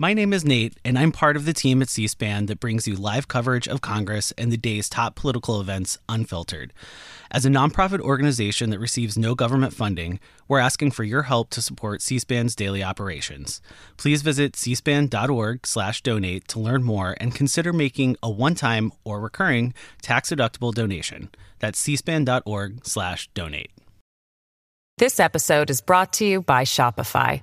My name is Nate, and I'm part of the team at C SPAN that brings you live coverage of Congress and the day's top political events unfiltered. As a nonprofit organization that receives no government funding, we're asking for your help to support C SPAN's daily operations. Please visit cspan.org/donate to learn more and consider making a one-time or recurring tax-deductible donation. That's cspan.org/donate. This episode is brought to you by Shopify.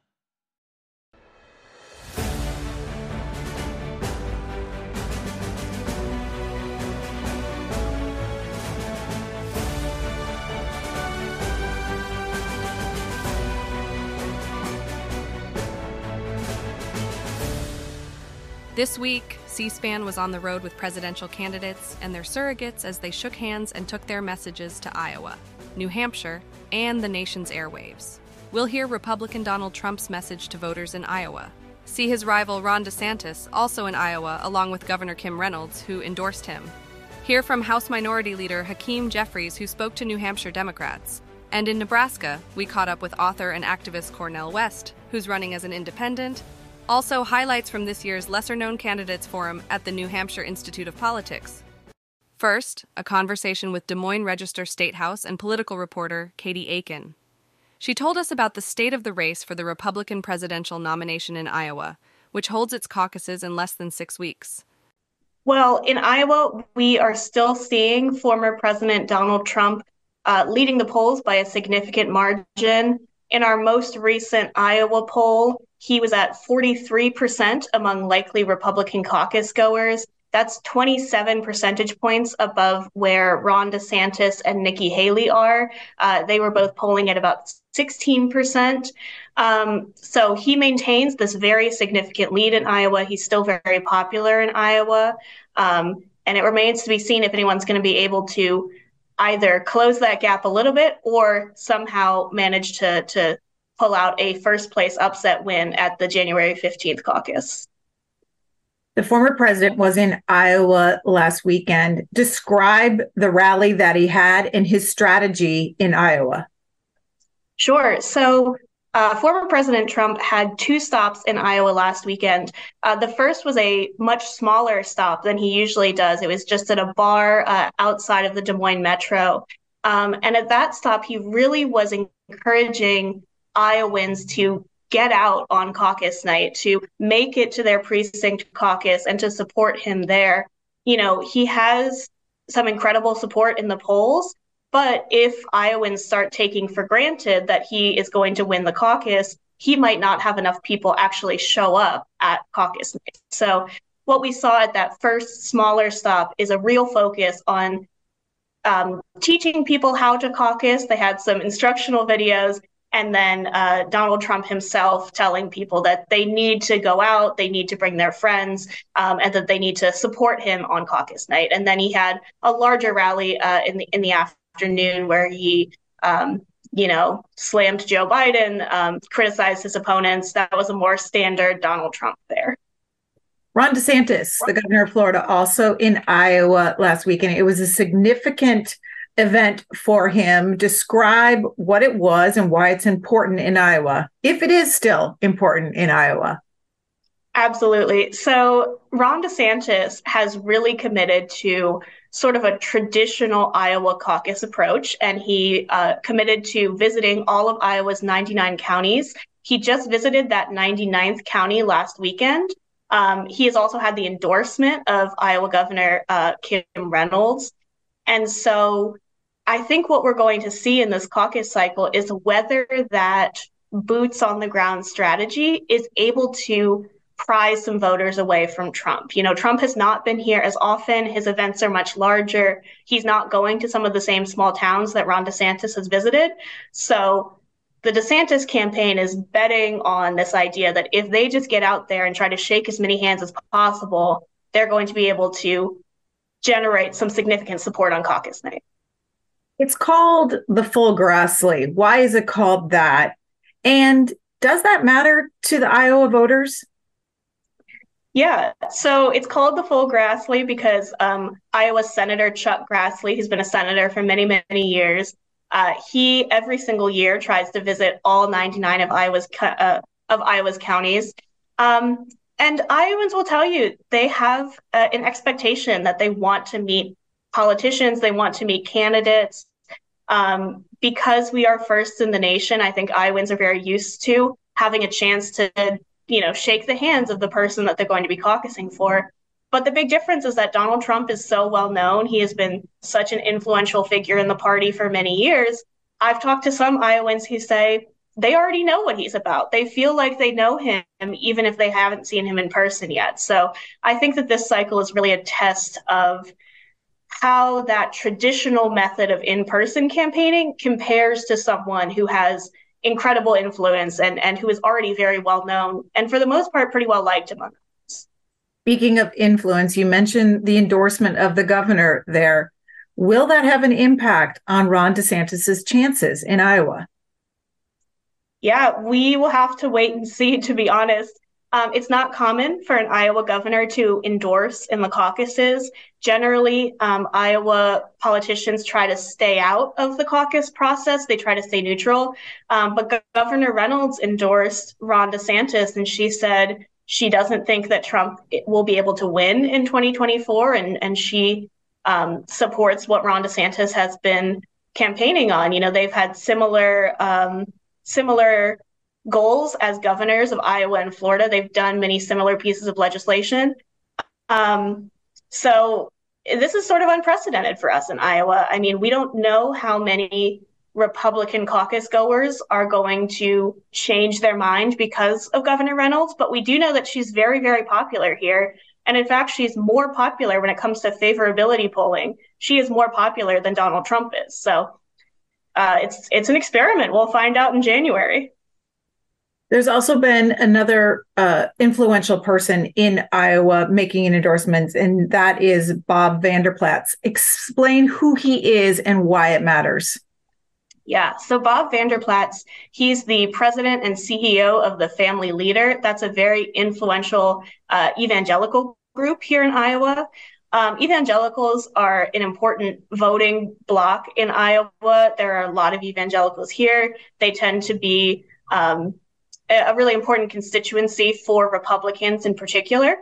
This week, C SPAN was on the road with presidential candidates and their surrogates as they shook hands and took their messages to Iowa, New Hampshire, and the nation's airwaves. We'll hear Republican Donald Trump's message to voters in Iowa. See his rival Ron DeSantis, also in Iowa, along with Governor Kim Reynolds, who endorsed him. Hear from House Minority Leader Hakeem Jeffries, who spoke to New Hampshire Democrats. And in Nebraska, we caught up with author and activist Cornel West, who's running as an independent also, highlights from this year's Lesser Known Candidates Forum at the New Hampshire Institute of Politics. First, a conversation with Des Moines Register State House and political reporter Katie Akin. She told us about the state of the race for the Republican presidential nomination in Iowa, which holds its caucuses in less than six weeks. Well, in Iowa, we are still seeing former President Donald Trump uh, leading the polls by a significant margin. In our most recent Iowa poll, he was at 43% among likely Republican caucus goers. That's 27 percentage points above where Ron DeSantis and Nikki Haley are. Uh, they were both polling at about 16%. Um, so he maintains this very significant lead in Iowa. He's still very popular in Iowa. Um, and it remains to be seen if anyone's going to be able to either close that gap a little bit or somehow manage to, to pull out a first place upset win at the January 15th caucus. The former president was in Iowa last weekend. Describe the rally that he had and his strategy in Iowa. Sure. So, uh, former President Trump had two stops in Iowa last weekend. Uh, the first was a much smaller stop than he usually does. It was just at a bar uh, outside of the Des Moines metro. Um, and at that stop, he really was encouraging Iowans to get out on caucus night, to make it to their precinct caucus and to support him there. You know, he has some incredible support in the polls, but if Iowans start taking for granted that he is going to win the caucus, he might not have enough people actually show up at caucus night. So, what we saw at that first smaller stop is a real focus on um, teaching people how to caucus. They had some instructional videos and then uh, Donald Trump himself telling people that they need to go out, they need to bring their friends, um, and that they need to support him on caucus night. And then he had a larger rally uh, in the in the afternoon where he, um, you know, slammed Joe Biden, um, criticized his opponents. That was a more standard Donald Trump there. Ron DeSantis, the governor of Florida, also in Iowa last weekend. It was a significant event for him. Describe what it was and why it's important in Iowa, if it is still important in Iowa. Absolutely. So, Ron DeSantis has really committed to sort of a traditional Iowa caucus approach, and he uh, committed to visiting all of Iowa's 99 counties. He just visited that 99th county last weekend. Um, he has also had the endorsement of Iowa Governor uh, Kim Reynolds. And so I think what we're going to see in this caucus cycle is whether that boots on the ground strategy is able to prise some voters away from Trump. You know, Trump has not been here as often. His events are much larger. He's not going to some of the same small towns that Ron DeSantis has visited. So the DeSantis campaign is betting on this idea that if they just get out there and try to shake as many hands as possible, they're going to be able to generate some significant support on caucus night. It's called the full Grassley. Why is it called that? And does that matter to the Iowa voters? Yeah, so it's called the full Grassley because um, Iowa Senator Chuck Grassley, who's been a senator for many, many years, uh, he every single year tries to visit all 99 of Iowa's uh, of Iowa's counties, um, and Iowans will tell you they have uh, an expectation that they want to meet politicians, they want to meet candidates. Um, because we are first in the nation, I think Iowans are very used to having a chance to you know, shake the hands of the person that they're going to be caucusing for. But the big difference is that Donald Trump is so well known. He has been such an influential figure in the party for many years. I've talked to some Iowans who say they already know what he's about. They feel like they know him, even if they haven't seen him in person yet. So I think that this cycle is really a test of how that traditional method of in person campaigning compares to someone who has incredible influence and and who is already very well known and for the most part pretty well liked among us. Speaking of influence, you mentioned the endorsement of the governor there. Will that have an impact on Ron DeSantis's chances in Iowa? Yeah, we will have to wait and see to be honest. Um, it's not common for an Iowa governor to endorse in the caucuses. Generally, um, Iowa politicians try to stay out of the caucus process. They try to stay neutral. Um, but Governor Reynolds endorsed Ron DeSantis, and she said she doesn't think that Trump will be able to win in 2024, and and she um, supports what Ron DeSantis has been campaigning on. You know, they've had similar um, similar goals as governors of Iowa and Florida. They've done many similar pieces of legislation. Um, so this is sort of unprecedented for us in Iowa. I mean, we don't know how many Republican caucus goers are going to change their mind because of Governor Reynolds, but we do know that she's very, very popular here. And in fact, she's more popular when it comes to favorability polling. She is more popular than Donald Trump is. So uh, it's it's an experiment. We'll find out in January. There's also been another uh, influential person in Iowa making an endorsement, and that is Bob Vander Plaats. Explain who he is and why it matters. Yeah, so Bob Vander Plaats, he's the president and CEO of the Family Leader. That's a very influential uh, evangelical group here in Iowa. Um, evangelicals are an important voting bloc in Iowa. There are a lot of evangelicals here. They tend to be um, a really important constituency for Republicans in particular.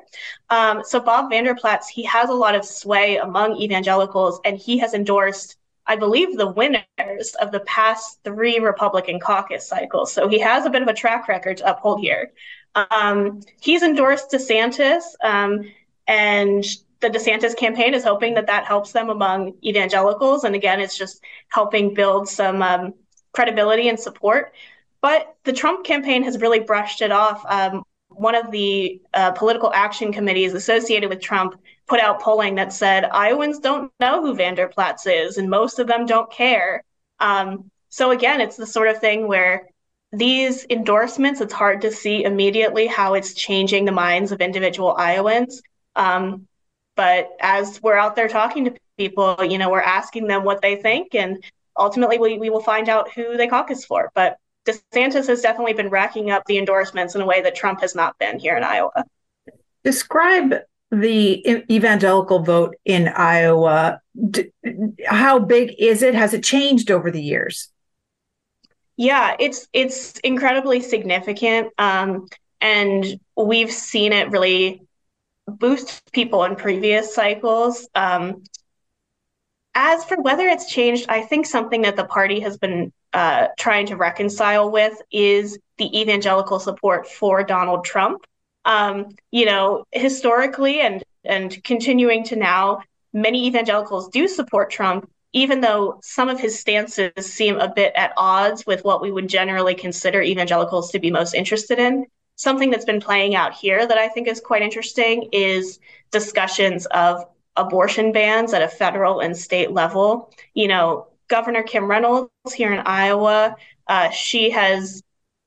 Um, so Bob Vander Plaats, he has a lot of sway among evangelicals, and he has endorsed, I believe, the winners of the past three Republican caucus cycles. So he has a bit of a track record to uphold here. Um, he's endorsed DeSantis, um, and the DeSantis campaign is hoping that that helps them among evangelicals. And again, it's just helping build some um, credibility and support. But the Trump campaign has really brushed it off. Um, one of the uh, political action committees associated with Trump put out polling that said Iowans don't know who Vander Plaats is, and most of them don't care. Um, so again, it's the sort of thing where these endorsements, it's hard to see immediately how it's changing the minds of individual Iowans. Um, but as we're out there talking to people, you know, we're asking them what they think, and ultimately we, we will find out who they caucus for. But DeSantis has definitely been racking up the endorsements in a way that Trump has not been here in Iowa. Describe the evangelical vote in Iowa. How big is it? Has it changed over the years? Yeah, it's it's incredibly significant, um, and we've seen it really boost people in previous cycles. Um, as for whether it's changed, I think something that the party has been uh, trying to reconcile with is the evangelical support for Donald Trump. Um, you know, historically and and continuing to now, many evangelicals do support Trump, even though some of his stances seem a bit at odds with what we would generally consider evangelicals to be most interested in. Something that's been playing out here that I think is quite interesting is discussions of abortion bans at a federal and state level. You know, Governor Kim Reynolds here in Iowa, uh, she has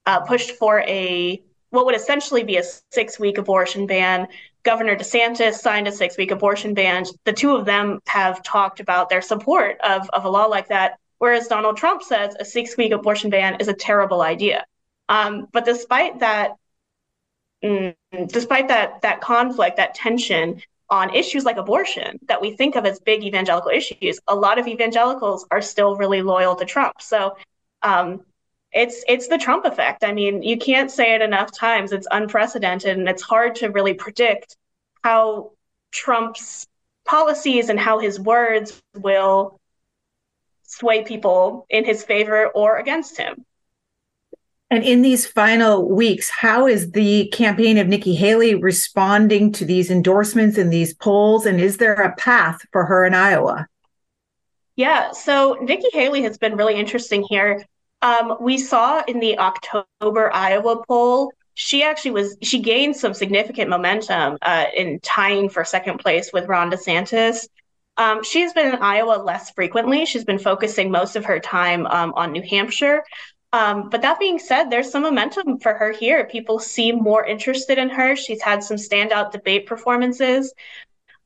uh, pushed for a what would essentially be a six week abortion ban. Governor DeSantis signed a six week abortion ban. The two of them have talked about their support of, of a law like that, whereas Donald Trump says a six week abortion ban is a terrible idea. Um, but despite that, mm, despite that that conflict, that tension on issues like abortion that we think of as big evangelical issues, a lot of evangelicals are still really loyal to Trump. So um, it's it's the Trump effect. I mean, you can't say it enough times. It's unprecedented, and it's hard to really predict how Trump's policies and how his words will sway people in his favor or against him. And in these final weeks, how is the campaign of Nikki Haley responding to these endorsements and these polls? And is there a path for her in Iowa? Yeah, so Nikki Haley has been really interesting here. Um, we saw in the October Iowa poll, she actually was she gained some significant momentum uh, in tying for second place with Ron DeSantis. Um, she's been in Iowa less frequently. She's been focusing most of her time um, on New Hampshire, um, but that being said, there's some momentum for her here. People seem more interested in her. She's had some standout debate performances.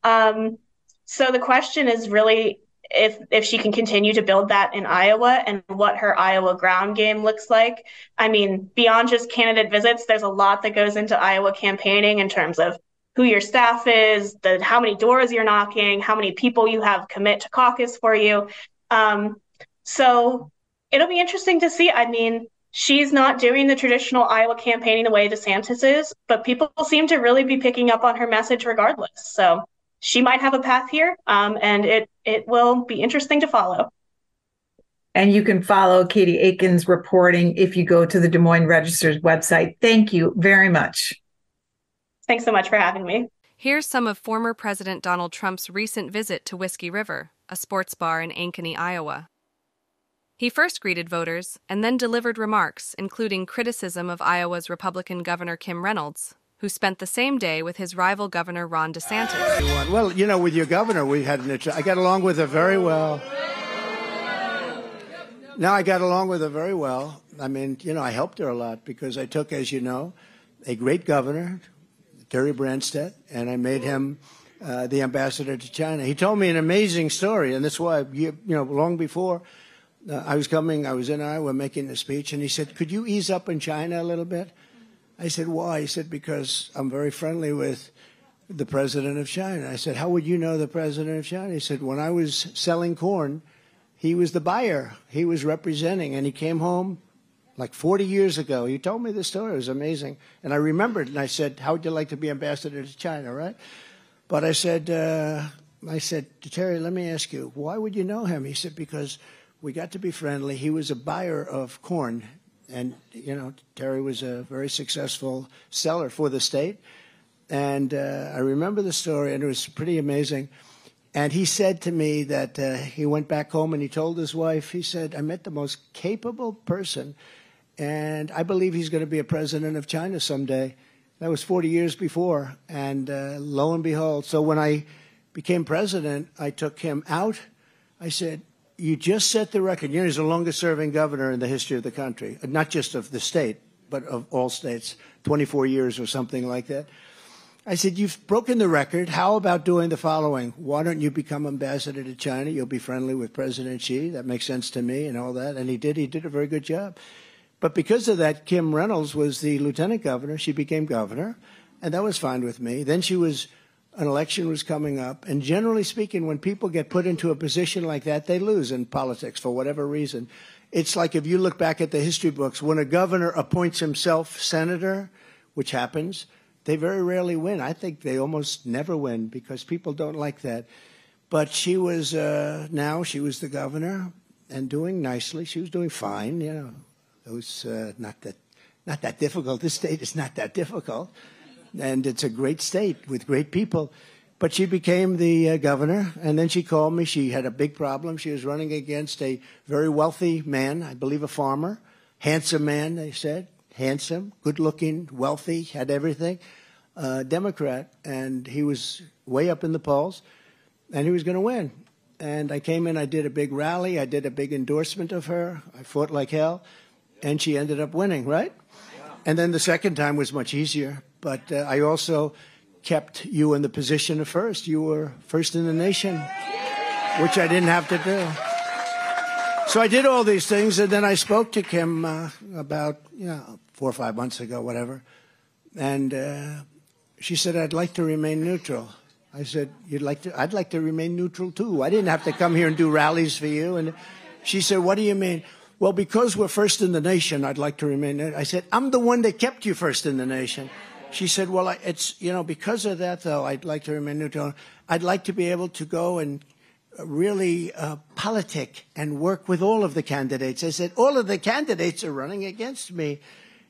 Um, so the question is really if if she can continue to build that in Iowa and what her Iowa ground game looks like. I mean, beyond just candidate visits, there's a lot that goes into Iowa campaigning in terms of who your staff is, the how many doors you're knocking, how many people you have commit to caucus for you. Um, so it'll be interesting to see. I mean, she's not doing the traditional Iowa campaigning the way DeSantis is, but people seem to really be picking up on her message regardless. So she might have a path here, um, and it it will be interesting to follow. And you can follow Katie Akin's reporting if you go to the Des Moines Register's website. Thank you very much. Thanks so much for having me. Here's some of former President Donald Trump's recent visit to Whiskey River, a sports bar in Ankeny, Iowa. He first greeted voters and then delivered remarks, including criticism of Iowa's Republican Governor Kim Reynolds, who spent the same day with his rival Governor Ron DeSantis. Well, you know, with your governor, we had an. I got along with her very well. Now I got along with her very well. I mean, you know, I helped her a lot because I took, as you know, a great governor, Terry Branstad, and I made him uh, the ambassador to China. He told me an amazing story, and that's why, you, you know, long before uh, I was coming, I was in Iowa making a speech, and he said, Could you ease up in China a little bit? I said, Why? He said, Because I'm very friendly with the president of China. I said, How would you know the president of China? He said, When I was selling corn, he was the buyer, he was representing, and he came home like 40 years ago. He told me the story. It was amazing. And I remembered, and I said, How would you like to be ambassador to China, right? But I said, uh, I said, Terry, let me ask you, why would you know him? He said, Because we got to be friendly. He was a buyer of corn, and you know Terry was a very successful seller for the state. And uh, I remember the story, and it was pretty amazing. And he said to me that uh, he went back home and he told his wife, he said, I met the most capable person, and I believe he's going to be a president of China someday. That was 40 years before. And uh, lo and behold, so when I became president, I took him out. I said, you just set the record. You know, he's the longest serving governor in the history of the country, uh, not just of the state, but of all states, 24 years or something like that. I said, You've broken the record. How about doing the following? Why don't you become ambassador to China? You'll be friendly with President Xi. That makes sense to me and all that. And he did. He did a very good job. But because of that, Kim Reynolds was the lieutenant governor. She became governor, and that was fine with me. Then she was an election was coming up, and generally speaking, when people get put into a position like that, they lose in politics for whatever reason. It's like if you look back at the history books, when a governor appoints himself senator, which happens, they very rarely win. I think they almost never win because people don't like that. But she was uh, now she was the governor and doing nicely. She was doing fine. You know, it was uh, not that not that difficult. This state is not that difficult and it's a great state with great people. But she became the uh, governor, and then she called me. She had a big problem. She was running against a very wealthy man, I believe a farmer, handsome man, they said, handsome, good looking, wealthy, had everything, uh, Democrat, and he was way up in the polls, and he was going to win. And I came in, I did a big rally, I did a big endorsement of her, I fought like hell, and she ended up winning, right? And then the second time was much easier but uh, I also kept you in the position of first. You were first in the nation, which I didn't have to do. So I did all these things, and then I spoke to Kim uh, about you know four or five months ago, whatever, and uh, she said I'd like to remain neutral. I said you'd like to. I'd like to remain neutral too. I didn't have to come here and do rallies for you. And she said, "What do you mean?" Well, because we're first in the nation, I'd like to remain. I said, I'm the one that kept you first in the nation. She said, Well, it's, you know, because of that, though, I'd like to remain neutral. I'd like to be able to go and really uh, politic and work with all of the candidates. I said, all of the candidates are running against me.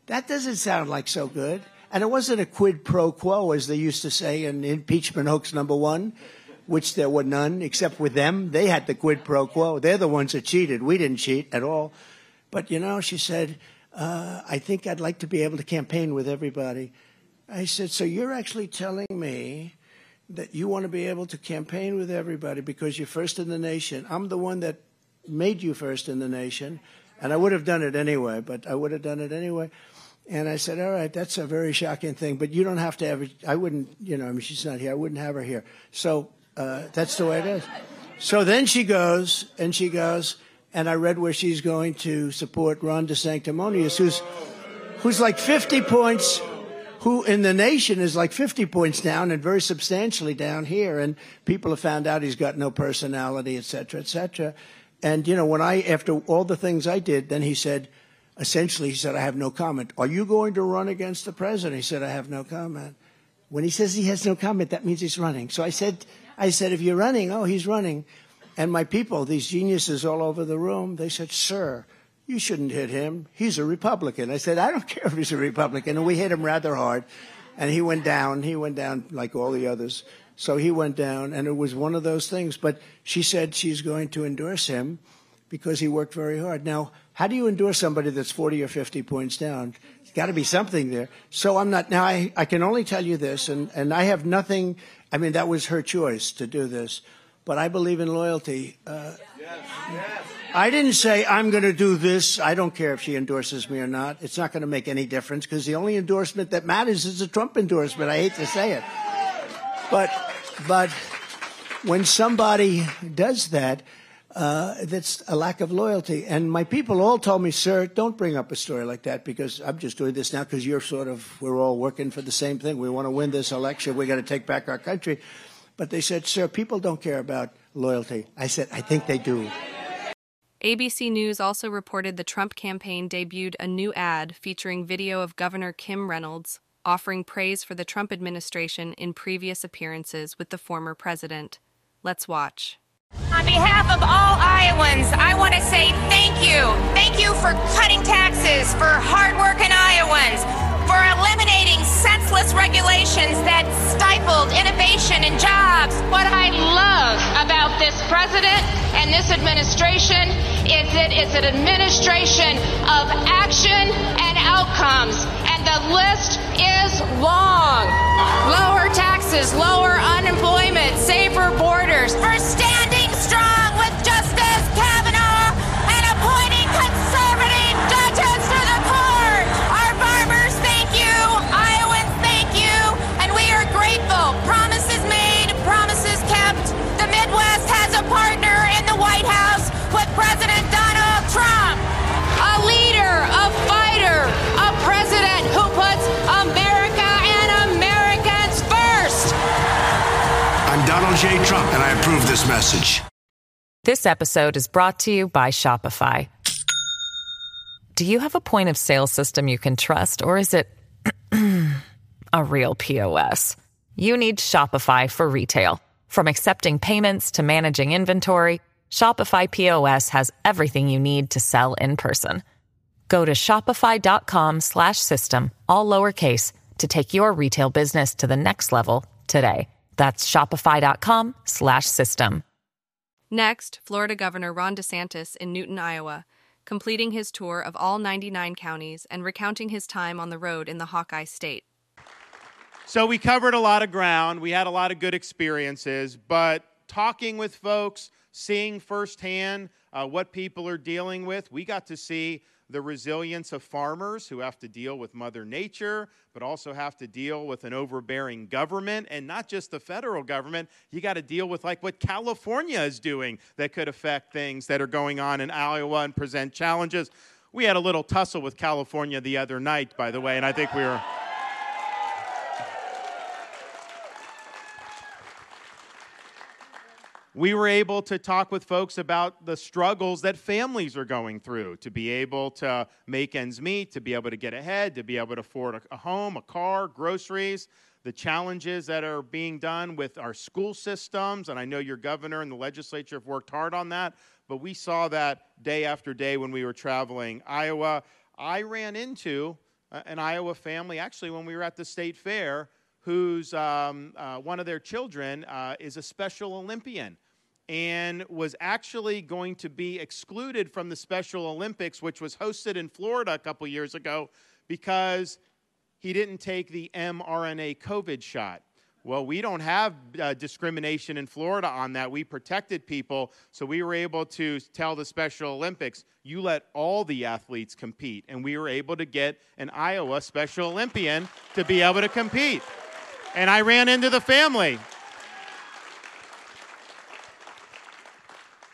That doesn't sound like so good. And it wasn't a quid pro quo, as they used to say in impeachment hoax number one, which there were none except with them. They had the quid pro quo. They're the ones that cheated. We didn't cheat at all. But, you know, she said, uh, I think I'd like to be able to campaign with everybody. I said, so you're actually telling me that you want to be able to campaign with everybody because you're first in the nation. I'm the one that made you first in the nation, and I would have done it anyway, but I would have done it anyway. And I said, all right, that's a very shocking thing, but you don't have to have, I wouldn't, you know, I mean, she's not here. I wouldn't have her here. So uh, that's the way it is. So then she goes, and she goes, and I read where she's going to support Ron DeSanctimonious, who's, who's like 50 points who in the nation is like 50 points down and very substantially down here. And people have found out he's got no personality, et cetera, et cetera. And, you know, when I, after all the things I did, then he said, essentially, he said, I have no comment. Are you going to run against the president? He said, I have no comment. When he says he has no comment, that means he's running. So I said, I said, if you're running, oh, he's running. And my people, these geniuses all over the room, they said, sir, you shouldn't hit him. He's a Republican. I said, I don't care if he's a Republican. And we hit him rather hard. And he went down. He went down like all the others. So he went down, and it was one of those things. But she said she's going to endorse him because he worked very hard. Now, how do you endorse somebody that's 40 or 50 points down? There's got to be something there. So I'm not, now I, I can only tell you this, and, and I have nothing, I mean, that was her choice to do this, but I believe in loyalty. Uh, yes, yes. I didn't say I'm going to do this. I don't care if she endorses me or not. It's not going to make any difference because the only endorsement that matters is a Trump endorsement. I hate to say it. But, but when somebody does that, uh, that's a lack of loyalty. And my people all told me, sir, don't bring up a story like that because I'm just doing this now because you're sort of, we're all working for the same thing. We want to win this election. We got to take back our country. But they said, sir, people don't care about loyalty. I said, I think they do. ABC News also reported the Trump campaign debuted a new ad featuring video of Governor Kim Reynolds offering praise for the Trump administration in previous appearances with the former president. Let's watch. On behalf of all Iowans, I want to say thank you. Thank you for cutting taxes for hardworking Iowans, for eliminating senseless regulations that stifled innovation and jobs. What I love about this president and this administration is it is an administration of action and outcomes, and the list is long. Lower taxes, lower unemployment, safer borders, for partner in the White House with President Donald Trump. A leader, a fighter, a president who puts America and Americans first. I'm Donald J. Trump, and I approve this message. This episode is brought to you by Shopify. Do you have a point of sale system you can trust, or is it a real POS? You need Shopify for retail. From accepting payments to managing inventory, Shopify POS has everything you need to sell in person. Go to shopify.com slash system, all lowercase, to take your retail business to the next level today. That's shopify.com slash system. Next, Florida Governor Ron DeSantis in Newton, Iowa, completing his tour of all 99 counties and recounting his time on the road in the Hawkeye State. So we covered a lot of ground. We had a lot of good experiences, but talking with folks, seeing firsthand uh, what people are dealing with, we got to see the resilience of farmers who have to deal with Mother Nature, but also have to deal with an overbearing government, and not just the federal government. You got to deal with like what California is doing that could affect things that are going on in Iowa and present challenges. We had a little tussle with California the other night, by the way, and I think we were. We were able to talk with folks about the struggles that families are going through to be able to make ends meet, to be able to get ahead, to be able to afford a, home, a car, groceries, the challenges that are being done with our school systems. And I know your governor and the legislature have worked hard on that, but we saw that day after day when we were traveling Iowa. I ran into an Iowa family actually when we were at the state fair whose um, uh, one of their children uh, is a Special Olympian and was actually going to be excluded from the Special Olympics, which was hosted in Florida a couple years ago, because he didn't take the mRNA COVID shot. Well, we don't have uh, discrimination in Florida on that. We protected people, so we were able to tell the Special Olympics, you let all the athletes compete. And we were able to get an Iowa Special Olympian to be able to compete. And I ran into the family.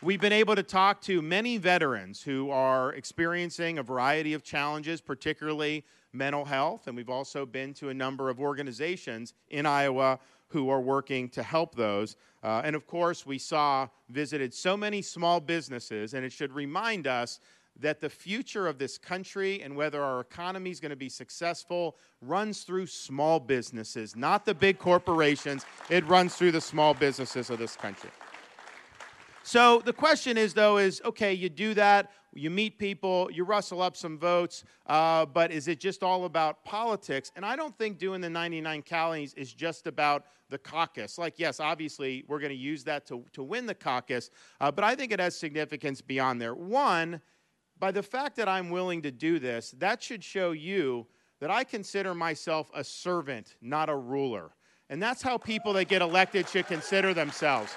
We've been able to talk to many veterans who are experiencing a variety of challenges, particularly mental health, and we've also been to a number of organizations in Iowa who are working to help those. Uh, and of course, we saw, visited so many small businesses, and it should remind us that the future of this country and whether our economy is going to be successful runs through small businesses, not the big corporations. It runs through the small businesses of this country. So the question is, though, is okay, you do that, you meet people, you rustle up some votes, uh, but is it just all about politics? And I don't think doing the 99 counties is just about the caucus. Like, yes, obviously, we're going to use that to, to win the caucus, uh, but I think it has significance beyond there. One, by the fact that I'm willing to do this, that should show you that I consider myself a servant, not a ruler. And that's how people that get elected should consider themselves.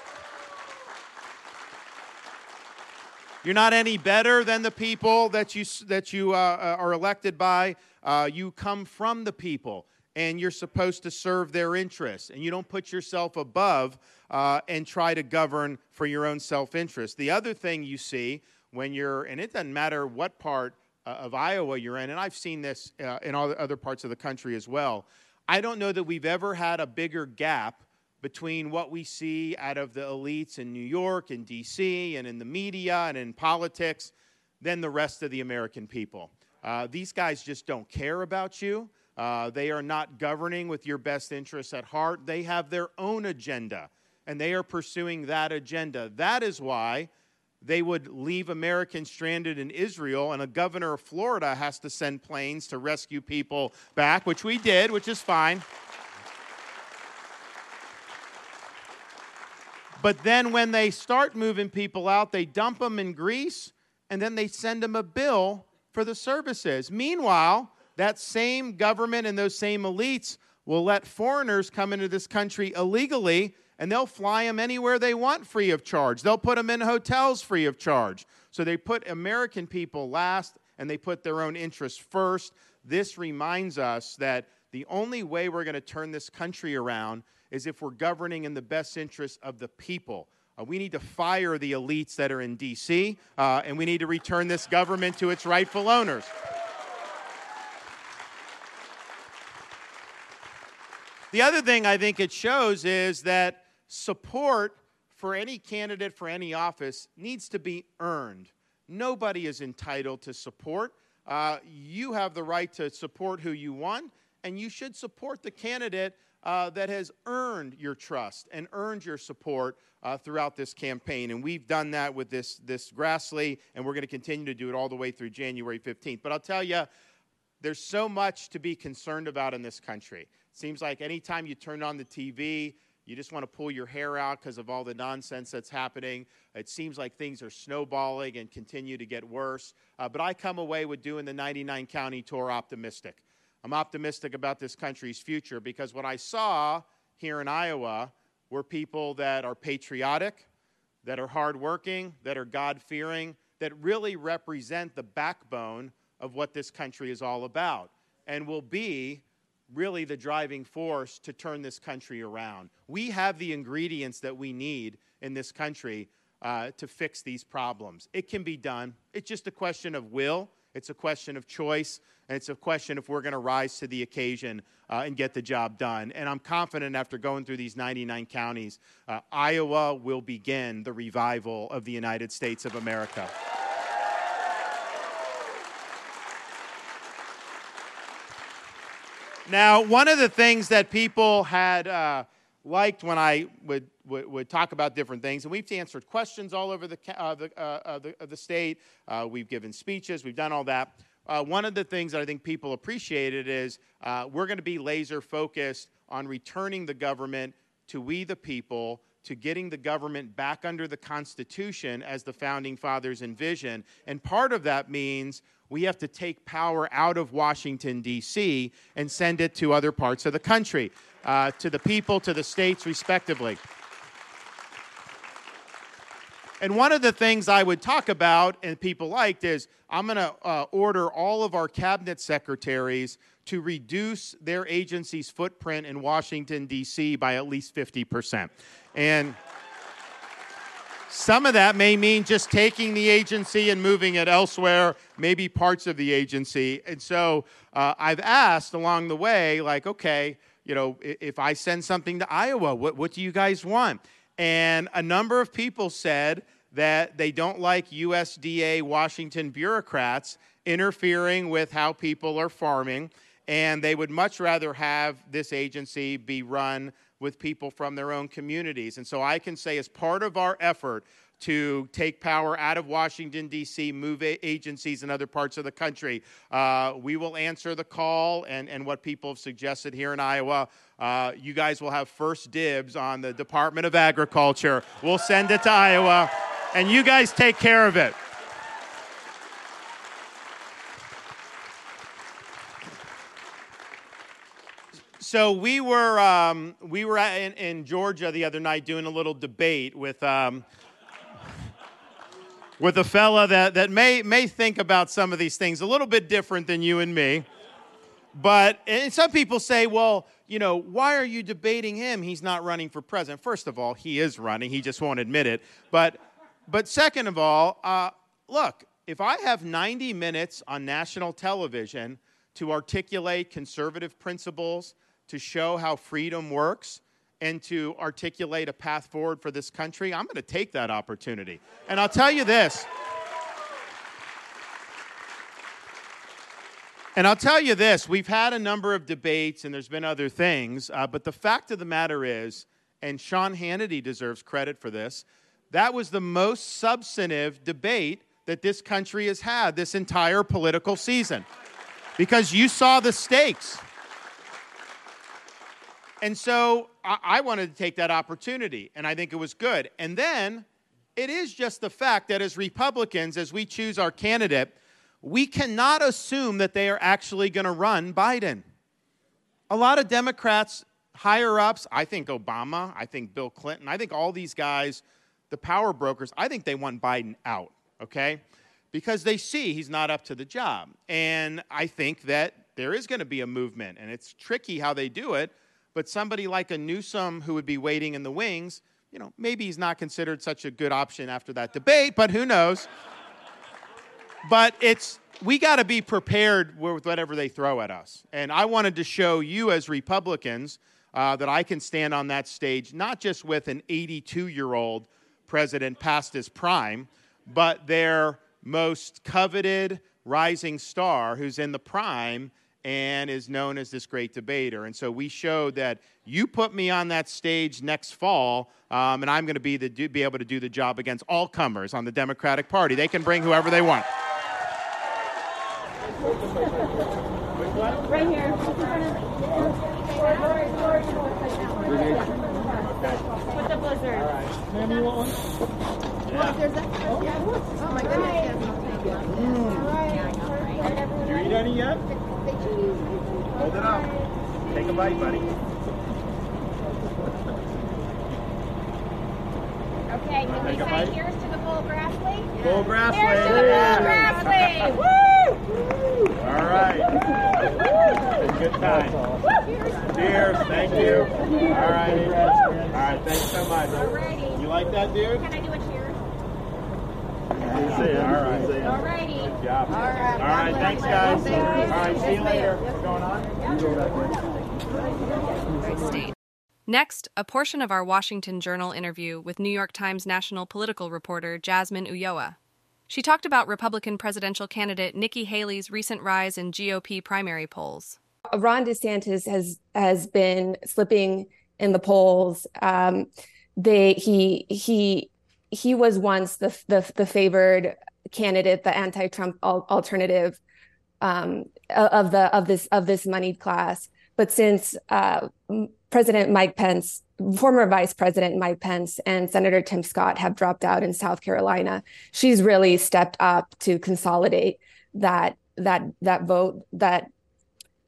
You're not any better than the people that you, that you uh, uh, are elected by. Uh, you come from the people, and you're supposed to serve their interests. And you don't put yourself above uh, and try to govern for your own self interest. The other thing you see when you're, and it doesn't matter what part uh, of Iowa you're in, and I've seen this uh, in all the other parts of the country as well. I don't know that we've ever had a bigger gap between what we see out of the elites in New York and DC and in the media and in politics than the rest of the American people. Uh, these guys just don't care about you. Uh, they are not governing with your best interests at heart. They have their own agenda, and they are pursuing that agenda. That is why they would leave Americans stranded in Israel, and a governor of Florida has to send planes to rescue people back, which we did, which is fine. But then when they start moving people out, they dump them in Greece and then they send them a bill for the services. Meanwhile, that same government and those same elites will let foreigners come into this country illegally and they'll fly them anywhere they want free of charge. They'll put them in hotels free of charge. So they put American people last and they put their own interests first. This reminds us that the only way we're going to turn this country around is if we're governing in the best interest of the people. Uh, we need to fire the elites that are in D.C., uh, and we need to return this government to its rightful owners. The other thing I think it shows is that support for any candidate for any office needs to be earned. Nobody is entitled to support. Uh, you have the right to support who you want, and you should support the candidate uh, that has earned your trust and earned your support uh, throughout this campaign. And we've done that with this, this Grassley, and we're going to continue to do it all the way through January 15th. But I'll tell you, there's so much to be concerned about in this country. It seems like anytime you turn on the TV, you just want to pull your hair out because of all the nonsense that's happening. It seems like things are snowballing and continue to get worse. Uh, but I come away with doing the 99 county tour optimistic. I'm optimistic about this country's future because what I saw here in Iowa were people that are patriotic, that are hardworking, that are God fearing, that really represent the backbone of what this country is all about and will be really the driving force to turn this country around. We have the ingredients that we need in this country uh, to fix these problems. It can be done. It's just a question of will, it's a question of choice, and it's a question if we're going to rise to the occasion uh, and get the job done. And I'm confident after going through these 99 counties, uh, Iowa will begin the revival of the United States of America. Now, one of the things that people had uh, liked when I would, would, would, talk about different things, and we've answered questions all over the, uh, the, uh, the, the, state, uh, we've given speeches, we've done all that. Uh, one of the things that I think people appreciated is uh, we're going to be laser focused on returning the government to we the people to getting the government back under the Constitution as the founding fathers envisioned. And part of that means we have to take power out of Washington, D.C., and send it to other parts of the country, uh, to the people, to the states, respectively. And one of the things I would talk about and people liked is I'm going to uh, order all of our cabinet secretaries to reduce their agency's footprint in Washington, D.C. by at least 50%. And some of that may mean just taking the agency and moving it elsewhere, maybe parts of the agency. And so uh, I've asked along the way, like, okay, you know, if I send something to Iowa, what, what do you guys want? And a number of people said that they don't like USDA Washington bureaucrats interfering with how people are farming, and they would much rather have this agency be run with people from their own communities. And so I can say, as part of our effort to take power out of Washington, D.C., move agencies in other parts of the country, uh, we will answer the call and, and what people have suggested here in Iowa. Uh, you guys will have first dibs on the Department of Agriculture. We'll send it to Iowa, and you guys take care of it. So we were um, we were in, in, Georgia the other night doing a little debate with um, with a fella that, that may may think about some of these things a little bit different than you and me. But and some people say, well, you know, why are you debating him? He's not running for president. First of all, he is running. He just won't admit it. But but second of all, uh, look, if I have 90 minutes on national television to articulate conservative principles to show how freedom works and to articulate a path forward for this country, I'm going to take that opportunity. And I'll tell you this. And I'll tell you this we've had a number of debates and there's been other things, uh, but the fact of the matter is, and Sean Hannity deserves credit for this, that was the most substantive debate that this country has had this entire political season. Because you saw the stakes. And so I, I wanted to take that opportunity, and I think it was good. And then it is just the fact that as Republicans, as we choose our candidate, we cannot assume that they are actually going to run Biden. A lot of Democrats, higher ups, I think Obama, I think Bill Clinton, I think all these guys, the power brokers, I think they want Biden out, okay? Because they see he's not up to the job. And I think that there is going to be a movement, and it's tricky how they do it but somebody like a Newsom who would be waiting in the wings, you know, maybe he's not considered such a good option after that debate, but who knows? but it's we got to be prepared with whatever they throw at us. And I wanted to show you as Republicans uh, that I can stand on that stage, not just with an 82 year old president past his prime, but their most coveted rising star who's in the prime and is known as this great debater. And so we showed that you put me on that stage next fall, um, and I'm going to be, the, be able to do the job against all comers on the Democratic Party. They can bring whoever they want. Right here. With the blizzard. Ma'am, you want one? Yeah. Oh, my goodness. Mm. You eat any yet? Hold it up. Take a bite, buddy. Okay, can we say here's to the bull Grassley? Yeah. Bull Grassley. Here's to the bull Grassley. Woo! All right. A good time. Cheers. Thank you. All righty. All right. Thanks so much. Alrighty. You like that, dude? Good job. All right. All right. Thanks, guys. All right. See you later. What's going on? Next, a portion of our Washington Journal interview with New York Times national political reporter Jasmine Ulloa. She talked about Republican presidential candidate Nikki Haley's recent rise in GOP primary polls. Ron DeSantis has has been slipping in the polls. Um, they he he he was once the the, the favored candidate, the anti-Trump al- alternative um, of the of this of this moneyed class. But since uh, President Mike Pence, former Vice President Mike Pence, and Senator Tim Scott have dropped out in South Carolina, she's really stepped up to consolidate that that that vote that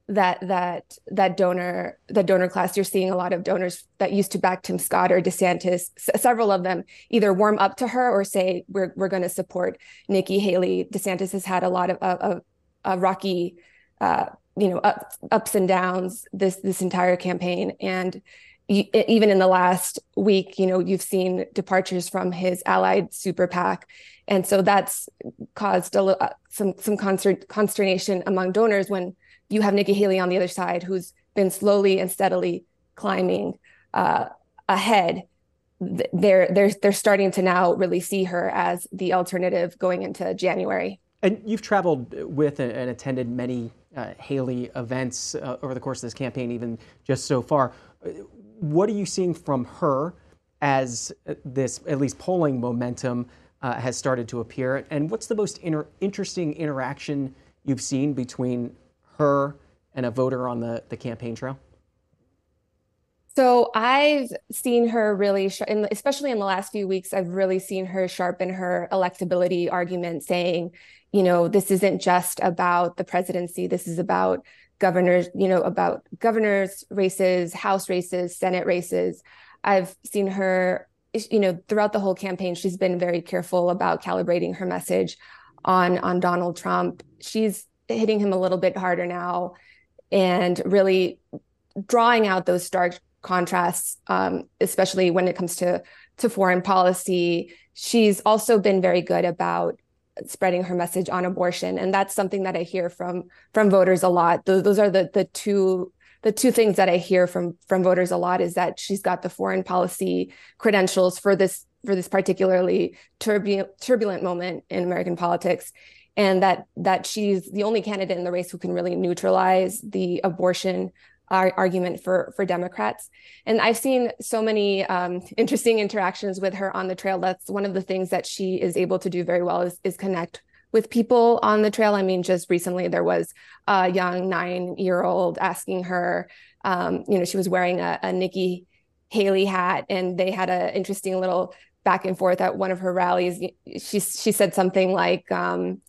that that that donor that donor class you're seeing a lot of donors that used to back Tim Scott or DeSantis s- several of them either warm up to her or say we're we're going to support Nikki Haley. DeSantis has had a lot of of, of rocky uh, you know ups, ups and downs this this entire campaign. And even in the last week, you know, you've seen departures from his allied super PAC, and so that's caused a uh, some some consternation among donors when you have Nikki Haley on the other side, who's been slowly and steadily climbing uh, ahead. They're they're they're starting to now really see her as the alternative going into January. And you've traveled with and attended many uh, Haley events uh, over the course of this campaign, even just so far. What are you seeing from her as this, at least polling momentum, uh, has started to appear? And what's the most inter- interesting interaction you've seen between her and a voter on the, the campaign trail? So I've seen her really, sh- in, especially in the last few weeks, I've really seen her sharpen her electability argument, saying, you know, this isn't just about the presidency. This is about governors, you know, about governors races, House races, Senate races. I've seen her, you know, throughout the whole campaign, she's been very careful about calibrating her message on on Donald Trump. She's hitting him a little bit harder now and really drawing out those stark contrasts, um, especially when it comes to to foreign policy. She's also been very good about spreading her message on abortion, and that's something that I hear from from voters a lot. Those, those are the the two the two things that I hear from from voters a lot is that she's got the foreign policy credentials for this for this particularly turbulent turbulent moment in American politics, and that that she's the only candidate in the race who can really neutralize the abortion argument for for Democrats. And I've seen so many um, interesting interactions with her on the trail. That's one of the things that she is able to do very well is is connect with people on the trail. I mean, just recently there was a young nine year old asking her, um, you know, she was wearing a, a Nikki Haley hat, and they had an interesting little back and forth at one of her rallies. She she said something like. Um,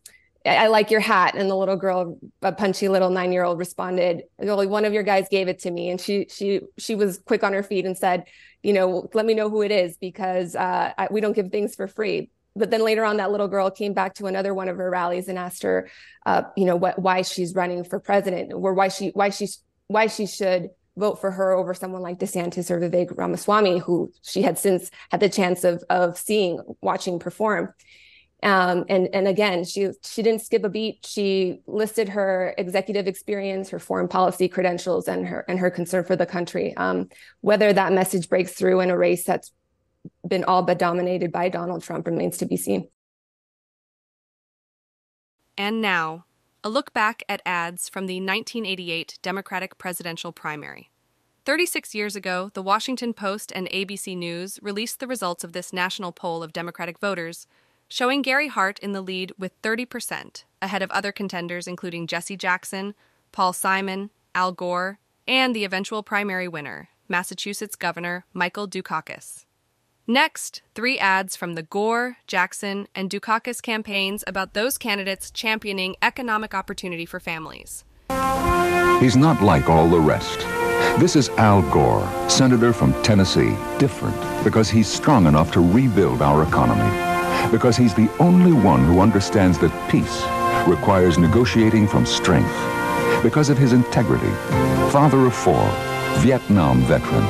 I like your hat. And the little girl, a punchy little nine year old, responded, "Only one of your guys gave it to me." And she she she was quick on her feet and said, "You know, let me know who it is because uh, I, we don't give things for free." But then later on, that little girl came back to another one of her rallies and asked her, uh, you know, what why she's running for president or why she why she why she should vote for her over someone like DeSantis or Vivek Ramaswamy, who she had since had the chance of of seeing, watching perform. Um, and and again, she she didn't skip a beat. She listed her executive experience, her foreign policy credentials, and her and her concern for the country. Um, whether that message breaks through in a race that's been all but dominated by Donald Trump remains to be seen. And now, a look back at ads from the 1988 Democratic presidential primary. 36 years ago, the Washington Post and ABC News released the results of this national poll of Democratic voters showing Gary Hart in the lead with 30%, ahead of other contenders including Jesse Jackson, Paul Simon, Al Gore, and the eventual primary winner, Massachusetts Governor Michael Dukakis. Next, three ads from the Gore, Jackson, and Dukakis campaigns about those candidates championing economic opportunity for families. He's not like all the rest. This is Al Gore, senator from Tennessee, different because he's strong enough to rebuild our economy because he's the only one who understands that peace requires negotiating from strength. because of his integrity. Father of four, Vietnam veteran.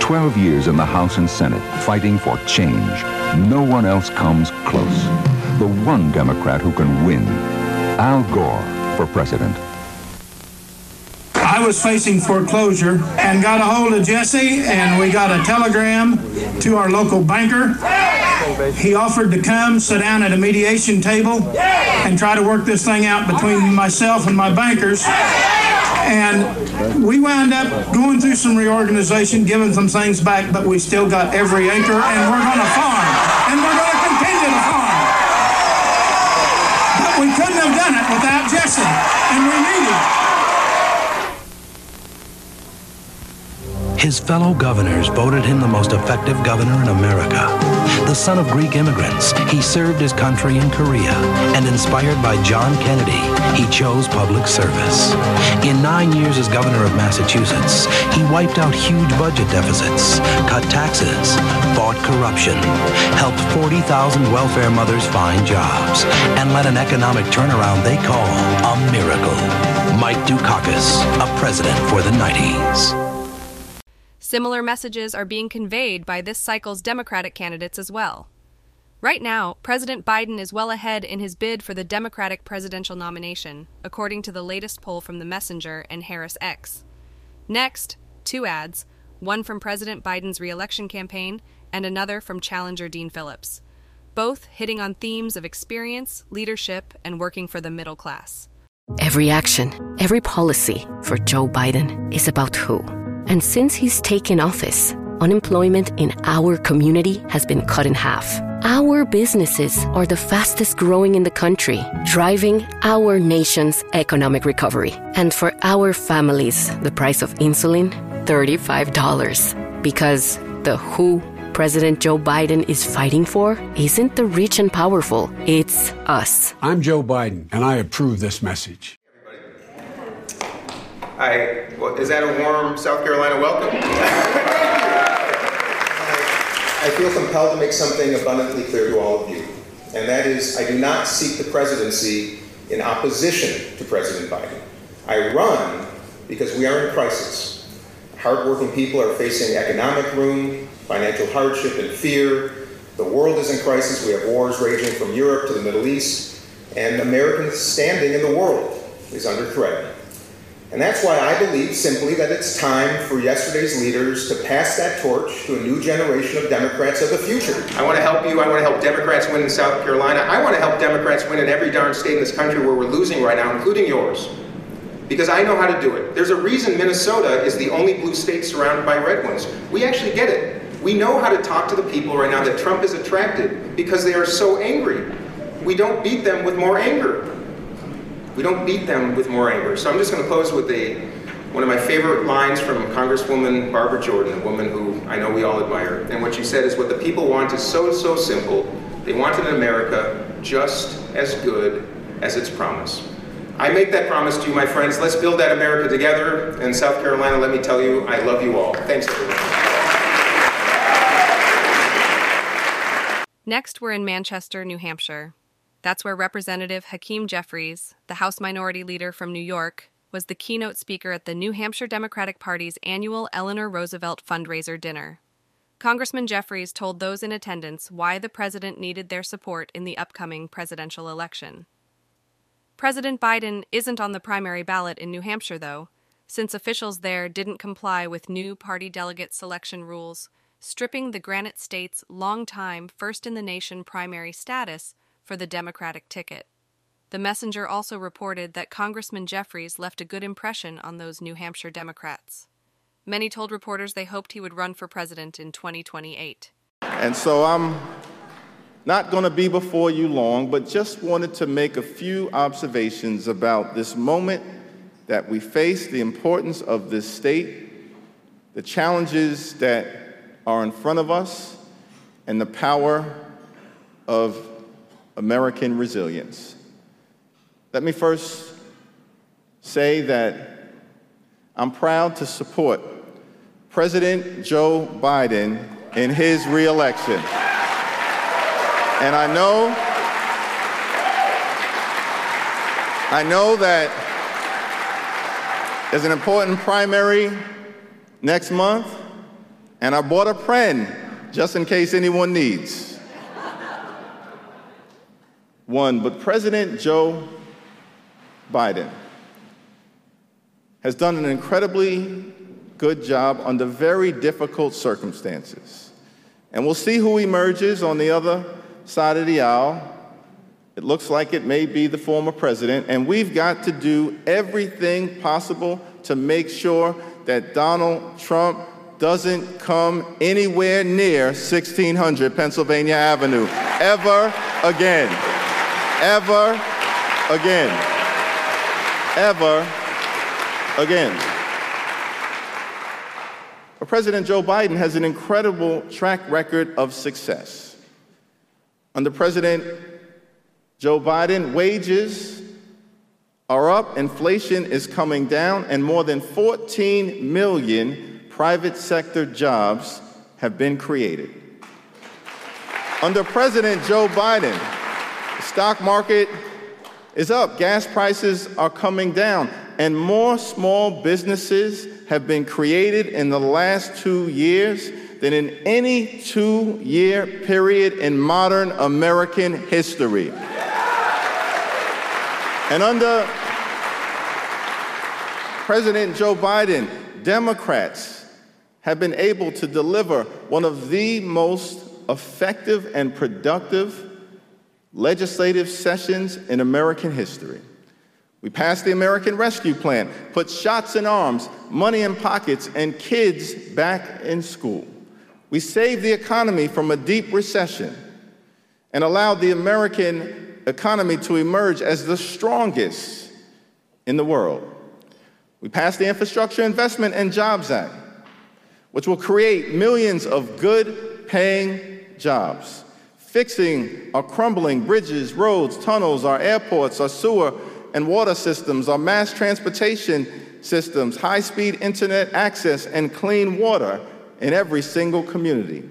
12 years in the House and Senate fighting for change. No one else comes close. The one Democrat who can win. Al Gore for president. I was facing foreclosure and got a hold of Jesse, and we got a telegram to our local banker. He offered to come sit down at a mediation table and try to work this thing out between myself and my bankers. And we wound up going through some reorganization, giving some things back, but we still got every acre, and we're going to farm. And we're going to continue to farm. But we couldn't have done it without Jesse, and we need him. His fellow governors voted him the most effective governor in America. The son of Greek immigrants, he served his country in Korea, and inspired by John Kennedy, he chose public service. In nine years as governor of Massachusetts, he wiped out huge budget deficits, cut taxes, fought corruption, helped 40,000 welfare mothers find jobs, and led an economic turnaround they call a miracle. Mike Dukakis, a president for the 90s. Similar messages are being conveyed by this cycle's Democratic candidates as well. Right now, President Biden is well ahead in his bid for the Democratic presidential nomination, according to the latest poll from The Messenger and HarrisX. Next, two ads, one from President Biden's reelection campaign and another from challenger Dean Phillips, both hitting on themes of experience, leadership, and working for the middle class. Every action, every policy for Joe Biden is about who. And since he's taken office, unemployment in our community has been cut in half. Our businesses are the fastest growing in the country, driving our nation's economic recovery. And for our families, the price of insulin, $35. Because the who President Joe Biden is fighting for isn't the rich and powerful, it's us. I'm Joe Biden, and I approve this message. I, well, is that a warm South Carolina welcome? I feel compelled to make something abundantly clear to all of you, and that is I do not seek the presidency in opposition to President Biden. I run because we are in crisis. Hardworking people are facing economic ruin, financial hardship, and fear. The world is in crisis. We have wars raging from Europe to the Middle East, and American standing in the world is under threat. And that's why I believe simply that it's time for yesterday's leaders to pass that torch to a new generation of Democrats of the future. I want to help you. I want to help Democrats win in South Carolina. I want to help Democrats win in every darn state in this country where we're losing right now, including yours. Because I know how to do it. There's a reason Minnesota is the only blue state surrounded by red ones. We actually get it. We know how to talk to the people right now that Trump is attracted because they are so angry. We don't beat them with more anger. We don't beat them with more anger. So I'm just going to close with a, one of my favorite lines from Congresswoman Barbara Jordan, a woman who I know we all admire. And what she said is, what the people want is so, so simple. They want an America just as good as its promise. I make that promise to you, my friends. Let's build that America together. In South Carolina, let me tell you, I love you all. Thanks, everyone. Next, we're in Manchester, New Hampshire. That's where Representative Hakeem Jeffries, the House Minority Leader from New York, was the keynote speaker at the New Hampshire Democratic Party's annual Eleanor Roosevelt fundraiser dinner. Congressman Jeffries told those in attendance why the president needed their support in the upcoming presidential election. President Biden isn't on the primary ballot in New Hampshire, though, since officials there didn't comply with new party delegate selection rules, stripping the Granite State's long-time first in the nation primary status for the Democratic ticket. The messenger also reported that Congressman Jeffries left a good impression on those New Hampshire Democrats. Many told reporters they hoped he would run for president in 2028. And so I'm not going to be before you long, but just wanted to make a few observations about this moment that we face, the importance of this state, the challenges that are in front of us, and the power of American resilience. Let me first say that I'm proud to support President Joe Biden in his reelection. And I know, I know that There's an important primary next month, and I bought a pen just in case anyone needs one. But President Joe Biden has done an incredibly good job under very difficult circumstances. And we'll see who emerges on the other side of the aisle. It looks like it may be the former president, and we've got to do everything possible to make sure that Donald Trump doesn't come anywhere near 1600 Pennsylvania Avenue ever again. Ever again. Ever again. President Joe Biden has an incredible track record of success. Under President Joe Biden, wages are up, inflation is coming down, and more than 14 million private sector jobs have been created. Under President Joe Biden, stock market is up, gas prices are coming down, and more small businesses have been created in the last two years than in any two year period in modern American history. And under President Joe Biden, Democrats have been able to deliver one of the most effective and productive legislative sessions in American history. We passed the American Rescue Plan, put shots in arms, money in pockets, and kids back in school. We saved the economy from a deep recession and allowed the American economy to emerge as the strongest in the world. We passed the Infrastructure Investment and Jobs Act, which will create millions of good paying jobs, fixing our crumbling bridges, roads, tunnels, our airports, our sewer and water systems, our mass transportation systems, high speed internet access, and clean water in every single community.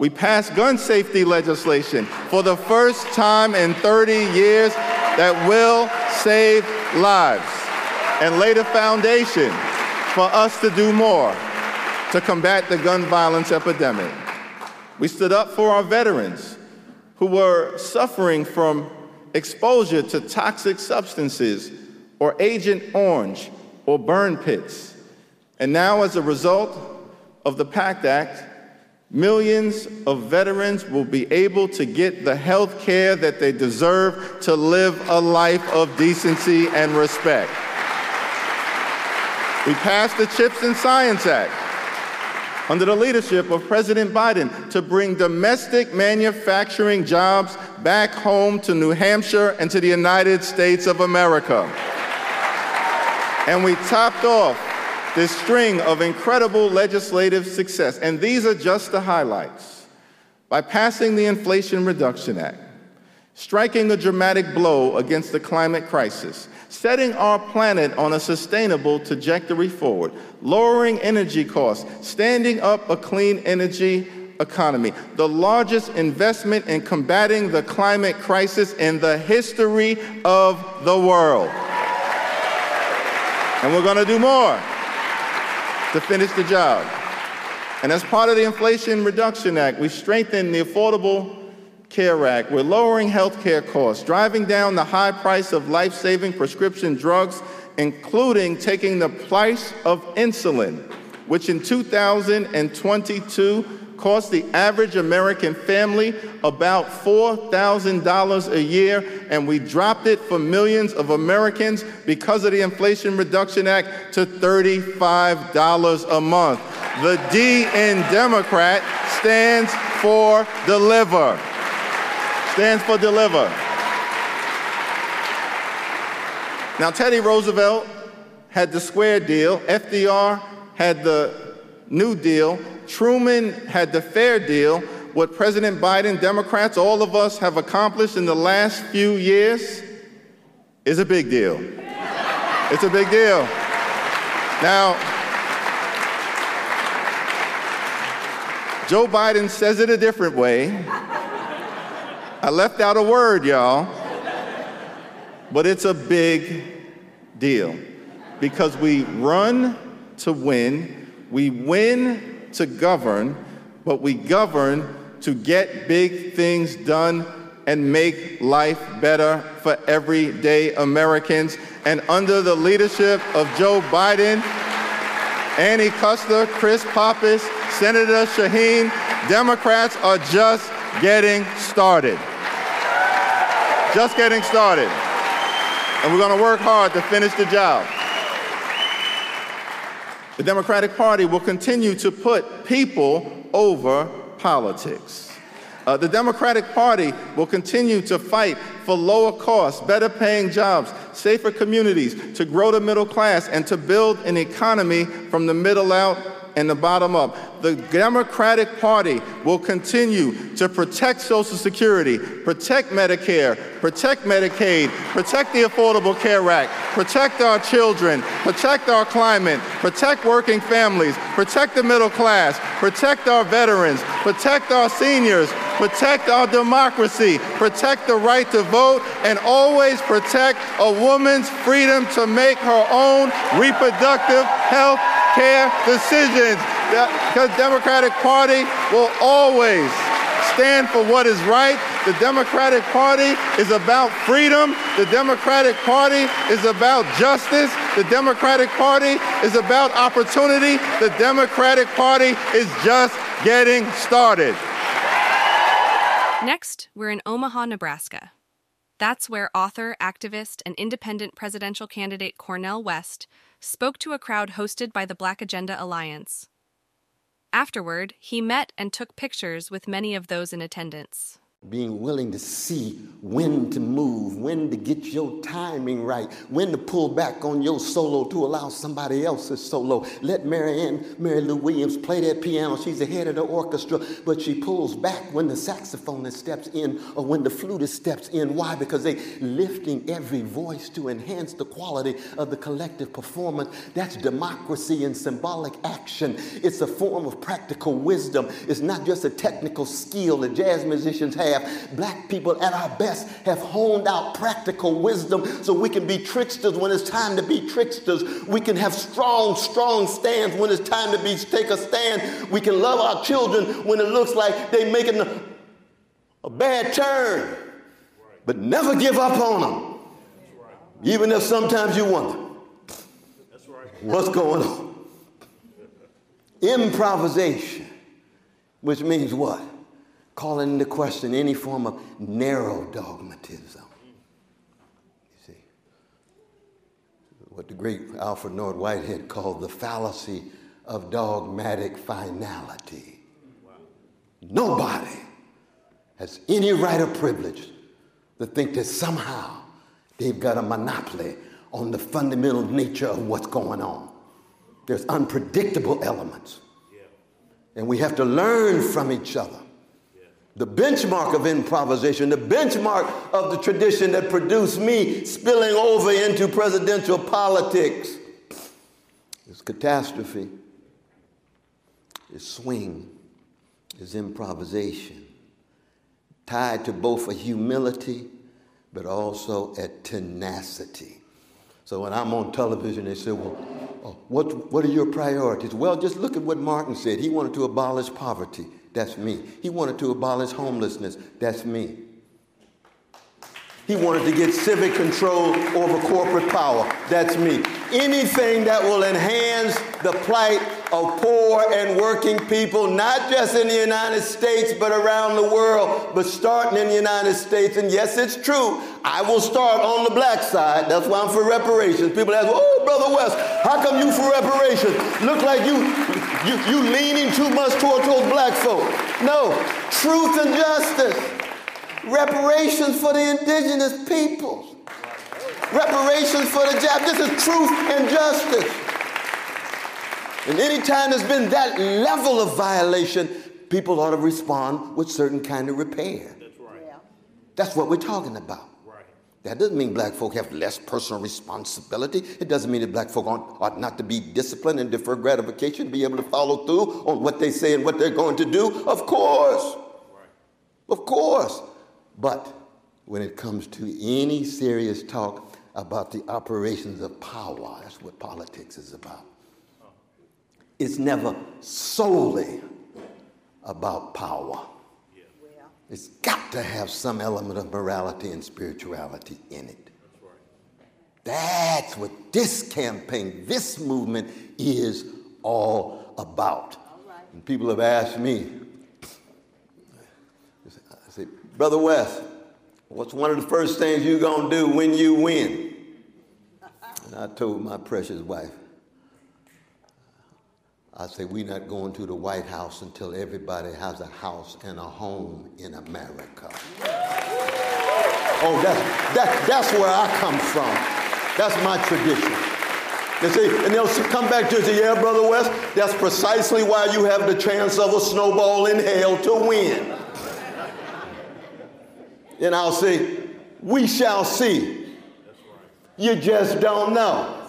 We passed gun safety legislation for the first time in 30 years that will save lives and laid a foundation for us to do more to combat the gun violence epidemic. We stood up for our veterans who were suffering from exposure to toxic substances or Agent Orange or burn pits. And now, as a result of the PACT Act, millions of veterans will be able to get the health care that they deserve to live a life of decency and respect. We passed the CHIPS and Science Act under the leadership of President Biden to bring domestic manufacturing jobs back home to New Hampshire and to the United States of America. And we topped off this string of incredible legislative success. And these are just the highlights. By passing the Inflation Reduction Act, striking a dramatic blow against the climate crisis, setting our planet on a sustainable trajectory forward, lowering energy costs, standing up a clean energy economy, the largest investment in combating the climate crisis in the history of the world. And we're going to do more to finish the job. And as part of the Inflation Reduction Act, we strengthened the Affordable Care Act. We're lowering health care costs, driving down the high price of life saving prescription drugs, including taking the price of insulin, which in 2022 cost the average American family about $4,000 a year, and we dropped it for millions of Americans because of the Inflation Reduction Act to $35 a month. The D in Democrat stands for deliver. Stands for deliver. Now, Teddy Roosevelt had the square deal, FDR had the New Deal, Truman had the fair deal. What President Biden, Democrats, all of us have accomplished in the last few years is a big deal. It's a big deal. Now, Joe Biden says it a different way. I left out a word, y'all, but it's a big deal. because we run to win, we win to govern, but we govern to get big things done and make life better for everyday Americans. And under the leadership of Joe Biden, Annie Kuster, Chris Pappas, Senator Shaheen, Democrats are just getting started. Just getting started. And we're going to work hard to finish the job. The Democratic Party will continue to put people over politics. Uh, the Democratic Party will continue to fight for lower costs, better paying jobs, safer communities, to grow the middle class, and to build an economy from the middle out and the bottom up. The Democratic Party will continue to protect Social Security, protect Medicare, protect Medicaid, protect the Affordable Care Act, protect our children, protect our climate, protect working families, protect the middle class, protect our veterans, protect our seniors, protect our democracy, protect the right to vote, and always protect a woman's freedom to make her own reproductive health care decisions. Because Democratic Party will always stand for what is right. The Democratic Party is about freedom. The Democratic Party is about justice. The Democratic Party is about opportunity. The Democratic Party is just getting started. Next, we're in Omaha, Nebraska. That's where author, activist, and independent presidential candidate Cornel West spoke to a crowd hosted by the Black Agenda Alliance. Afterward, he met and took pictures with many of those in attendance being willing to see when to move, when to get your timing right, when to pull back on your solo to allow somebody else's solo. Let Marianne, Mary Lou Williams play that piano. She's the head of the orchestra, but she pulls back when the saxophonist steps in or when the flutist steps in. Why? Because they're lifting every voice to enhance the quality of the collective performance. That's democracy and symbolic action. It's a form of practical wisdom. It's not just a technical skill that jazz musicians have have, black people at our best, have honed out practical wisdom so we can be tricksters when it's time to be tricksters. We can have strong, strong stands when it's time to be take a stand. We can love our children when it looks like they're making a, a bad turn, but never give up on them. Even if sometimes you wonder what's going on. Improvisation, which means what? Calling into question any form of narrow dogmatism. You see, what the great Alfred North Whitehead called the fallacy of dogmatic finality. Nobody has any right or privilege to think that somehow they've got a monopoly on the fundamental nature of what's going on. There's unpredictable elements. And we have to learn from each other the benchmark of improvisation, the benchmark of the tradition that produced me spilling over into presidential politics is catastrophe, is swing, is improvisation, tied to both a humility but also a tenacity. So when I'm on television, they say, well, oh, what, what are your priorities? Well, just look at what Martin said. He wanted to abolish poverty. That's me. He wanted to abolish homelessness. That's me. He wanted to get civic control over corporate power. That's me. Anything that will enhance the plight of poor and working people, not just in the United States, but around the world, but starting in the United States. And yes, it's true. I will start on the black side. That's why I'm for reparations. People ask, oh, Brother West, how come you for reparations? Look like you, you, you leaning too much toward those black folk. No, truth and justice reparations for the indigenous peoples, reparations for the Jap. This is truth and justice. And anytime there's been that level of violation, people ought to respond with certain kind of repair. That's right. That's what we're talking about. That doesn't mean black folk have less personal responsibility. It doesn't mean that black folk ought, ought not to be disciplined and defer gratification, be able to follow through on what they say and what they're going to do. Of course. Right. Of course. But when it comes to any serious talk about the operations of power. That's what politics is about. It's never solely about power. It's got to have some element of morality and spirituality in it. That's what this campaign, this movement is all about. And people have asked me, I say, Brother West, what's one of the first things you're going to do when you win? And I told my precious wife, I say, we're not going to the White House until everybody has a house and a home in America. Oh, that's, that, that's where I come from. That's my tradition. You see, and they'll come back to you say, yeah, Brother West, that's precisely why you have the chance of a snowball in hell to win. And I'll say, we shall see. You just don't know.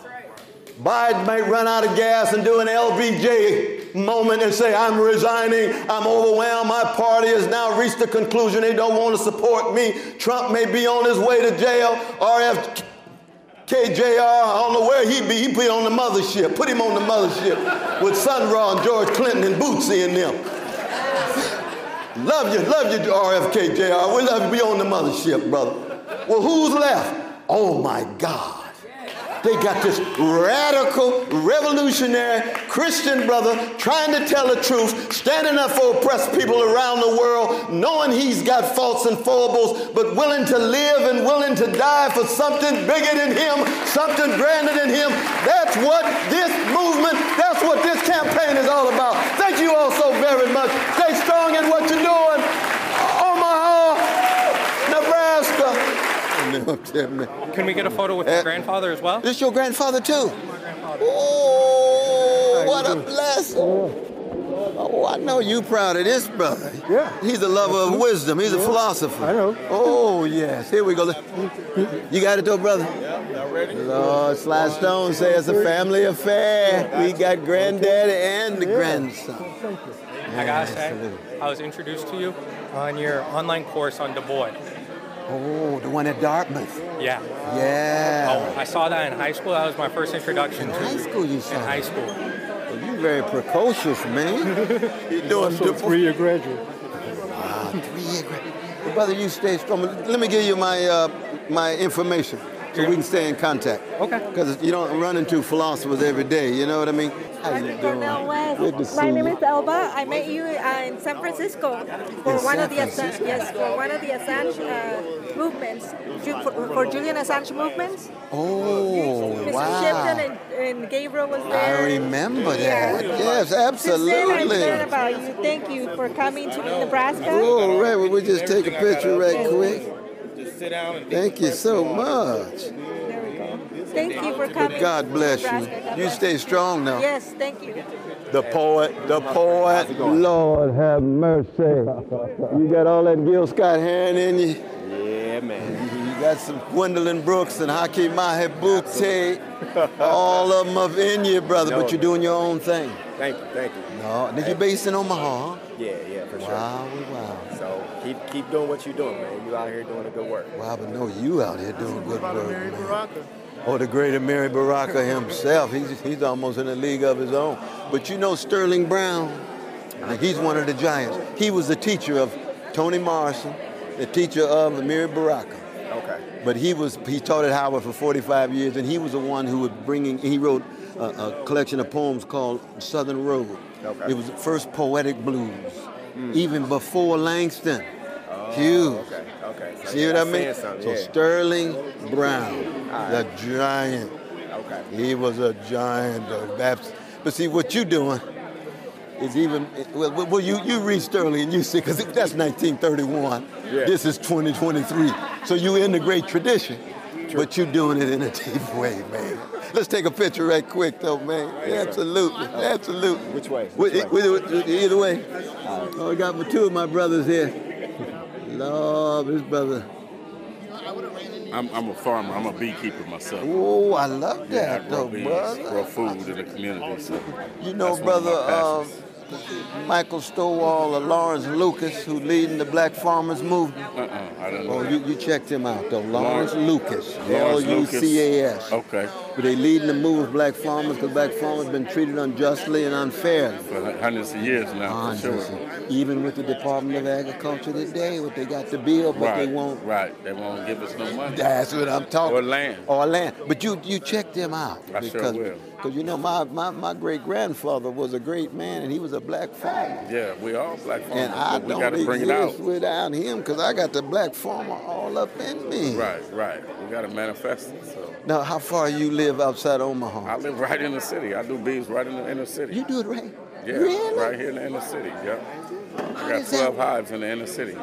Biden may run out of gas and do an LBJ moment and say, I'm resigning, I'm overwhelmed, my party has now reached the conclusion they don't want to support me. Trump may be on his way to jail. RFK Jr., I don't know where he'd be. He'd be on the mothership. Put him on the mothership with Sun Ra and George Clinton and Bootsy and them. love you, love you, RFK Jr. We love you. Be on the mothership, brother. Well, who's left? Oh my God. They got this radical, revolutionary Christian brother trying to tell the truth, standing up for oppressed people around the world, knowing he's got faults and foibles, but willing to live and willing to die for something bigger than him, something grander than him. That's what this movement, that's what this campaign is all about. Thank you all so very much. Stay strong in what you're doing. Omaha, Nebraska. Can we get a photo with your eh. grandfather as well? This your grandfather too? My grandfather. Oh, what a blessing. Oh, I know you proud of this brother. Yeah. He's a lover of mm-hmm. wisdom. He's a philosopher. I know. Oh, yes. Here we go. You got it though, brother? Yeah, ready. Lord, Sly Stone say it's a family affair. We got granddaddy and the grandson. Thank you. I gotta say, I was introduced to you on your online course on Du Bois. Oh, the one at Dartmouth. Yeah. Yeah. Oh, I saw that in high school. That was my first introduction In to high school you saw In high school. Well, you very precocious, man. You're doing Also three-year graduate. Wow, three-year graduate. Brother, you stay strong. Let me give you my uh, my information so we can stay in contact. Okay. Because you don't run into philosophers every day. You know what I mean? How you doing? Cornel West. Good to see My name you. is Elba. I met you uh, in San Francisco for In one San of the Assange, Francisco? yes, for one of the Assange uh, movements, Ju- for, for Julian Assange movements. Oh, Mr. wow. Shipton and, and Gabriel was there. I remember Yeah. that. Yes, Since then, I've absolutely. about you. Thank you for coming to Nebraska. Oh, right. Well, we just take a picture right quick. Just sit down and Thank you so much. Thank you for coming. God bless you. You stay strong now. Yes, thank you. The poet, the poet. Lord have mercy. You got all that Gil Scott Heron in you? Yeah, man. You got some Gwendolyn Brooks and Haki Madhubuti. All of them up in you, brother, No, but you're doing your own thing. Thank you, thank you. No, did you based in Omaha? Huh? Yeah, yeah, for sure. Wow, wow. So keep keep doing what you're doing, man. You out here doing a good work. Wow, but no, you out here doing good work. man. Oh, the great Amiri Baraka himself. He's, he's almost in a league of his own. But you know Sterling Brown? Now, He's one of the giants. He was the teacher of Toni Morrison, the teacher of Amiri Baraka. Okay. But he was he taught at Howard for 45 years, and he was the one who was bringing. He wrote a, a collection of poems called Southern Road. Okay. It was the first poetic blues, even before Langston. Huge. Okay, okay. So, See what I mean? So yeah. Sterling Brown, All the giant. Okay. He was a giant of Baptist. But see what you're doing is even well. Well, you you read Sterling and you see because that's 1931. Yeah. This is 2023. So you in the great tradition, but you're doing it in a deep way, man. Let's take a picture right quick, though, man. absolutely, absolutely. Which way? Wh- wh- wh- Either way. Oh, I got my two of my brothers here. Love his brother. I'm, I'm a farmer. I'm a beekeeper myself. Oh, I love Yeah, I that, grow though, bees, brother. grow food in the community. So You know, that's one of my brother, um, passions. Michael Stovall or Lawrence Lucas, who leading the Black Farmers Movement? Uh-uh, I don't Oh, know. you, you checked him out though. Lawrence Lawrence- Lucas, L-U-C-A-S. Okay. But they leading the movement of black farmers because black farmers been treated unjustly and unfairly. For hundreds of years now, Hundreds sure. of- Even with the Department of Agriculture today, what they got the bill, but right, they won't. Right, they won't give us no money. That's what I'm talking. Or land. Or land. But you you check them out. I sure will. Because you know my, my, my great grandfather was a great man and he was a black farmer. Yeah, we all black farmers, And I we don't got to bring it out. without him because I got the black farmer all up in me. Right, right. We got to manifest it. So Now, how far you live outside Omaha? I live right in the city. I do bees right in the inner city. You do it right? Yeah, Really? right here in the inner city. Yeah. I got is that? 12 hives in the inner city.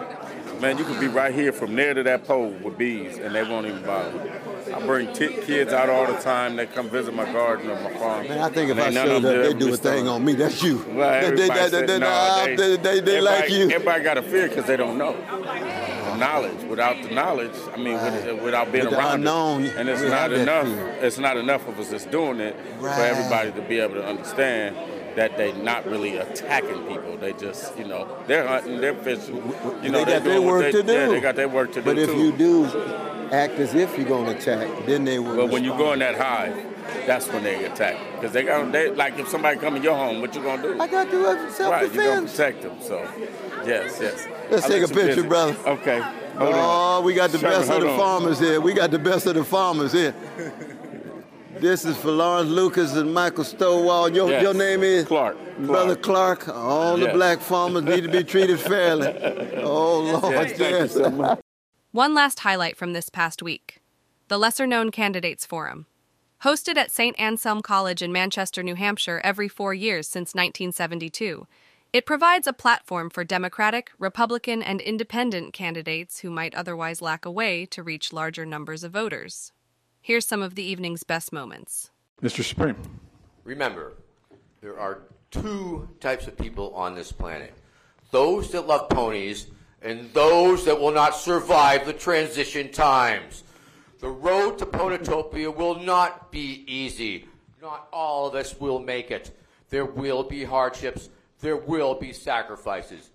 Man, you could be right here from there to that pole with bees, and they won't even bother. you. I bring t- kids out all the time. They come visit my garden or my farm. Man, I think if I showed up, they do a thing on me. That's you. Well, They- they, they, no, they, they, they, they like you. Everybody got a fear because they don't know. Knowledge. Without the knowledge, I mean, with, without being With around unknown, it, and it's not enough. It's not enough of us that's doing it Right. for everybody to be able to understand that they're not really attacking people. They just, you know, they're hunting, they're fishing. You know, they got their work they, to do. Yeah, they got their work to do. but if too. you do act as if you're going to attack, then they will. But when you respond. go in that hive, that's when they attack. Because they got, they like if somebody come in your home, what you gonna do? I got to have Right, you're gonna protect them. So, yes, yes. Let's I'll take let a picture, visit. brother. Okay. Oh, Hold oh, on. we got the Sherman, best of the on. farmers here. We got the best of the farmers here. This is for Lawrence Lucas and Michael Stovall. Your, Yes. your name is Clark. Brother Clark. All the black farmers need to be treated fairly. Oh Lord, Yes, you yes. So much. One last highlight from this past week the Lesser Known Candidates Forum. Hosted at St. Anselm College in Manchester, New Hampshire, every four years since 1972, it provides a platform for Democratic, Republican, and Independent candidates who might otherwise lack a way to reach larger numbers of voters. Here's some of the evening's best moments. Mr. Supreme. Remember, there are two types of people on this planet those that love ponies and those that will not survive the transition times. The road to Ponotopia will not be easy. Not all of us will make it. There will be hardships, there will be sacrifices,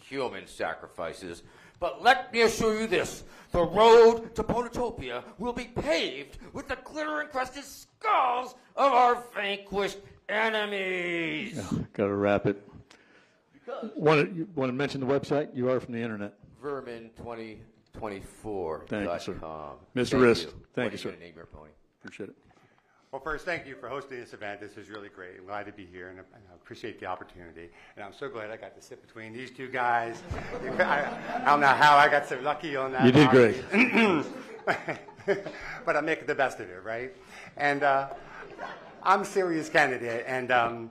human sacrifices. But let me assure you this the road to Ponotopia will be paved with the glitter encrusted skulls of our vanquished enemies. Got to wrap it. Want to, you want to mention the website? You are from the internet. Vermin2024.com. Thank you, sir. Thank Mr. Rist, you. thank What you, are sir. gonna name your pony? Appreciate it. Well, first, thank you for hosting this event. This is really great. I'm glad to be here, and I and I appreciate the opportunity. And I'm so glad I got to sit between these two guys. I, I don't know how I got so lucky on that. You did great. but I'm making the best of it, right? And uh, I'm a serious candidate, and, um,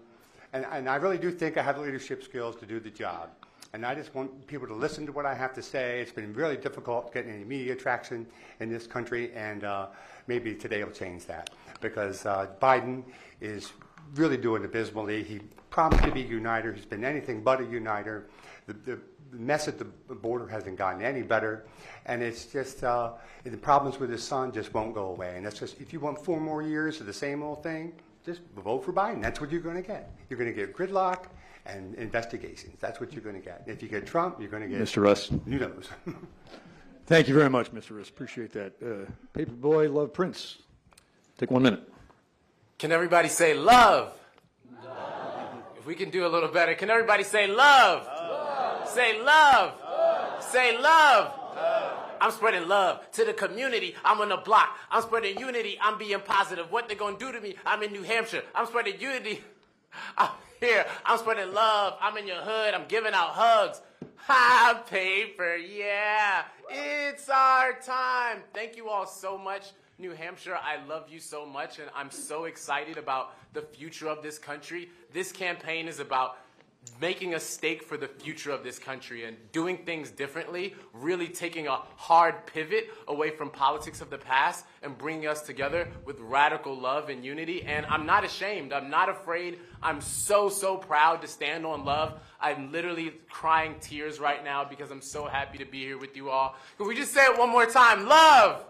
and, and I really do think I have the leadership skills to do the job. And I just want people to listen to what I have to say. It's been really difficult getting any media traction in this country, and uh, maybe today will change that because uh, Biden is really doing abysmally. He promised to be a uniter. He's been anything but a uniter. The, the, mess at the border hasn't gotten any better, and it's just uh, the problems with his son just won't go away. And that's just if you want four more years of the same old thing, just vote for Biden. That's what you're going to get. You're going to get gridlock and investigations. That's what you're going to get. If you get Trump, you're going to get Mr. Russ. Who knows? Thank you very much, Mr. Russ. Appreciate that. Uh, Paperboy, love Prince. Take one minute. Can everybody say love? If we can do a little better, can everybody say love? Say love. Say love. I'm spreading love to the community. I'm on the block. I'm spreading unity. I'm being positive. What they're gonna do to me? I'm in New Hampshire. I'm spreading unity. I'm here. I'm spreading love. I'm in your hood. I'm giving out hugs. Ha, paper. Yeah. It's our time. Thank you all so much. New Hampshire, I love you so much, and I'm so excited about the future of this country. This campaign is about making a stake for the future of this country and doing things differently, really taking a hard pivot away from politics of the past and bringing us together with radical love and unity. And I'm not ashamed. I'm not afraid. I'm so, so proud to stand on love. I'm literally crying tears right now because I'm so happy to be here with you all. Can we just say it one more time? Love!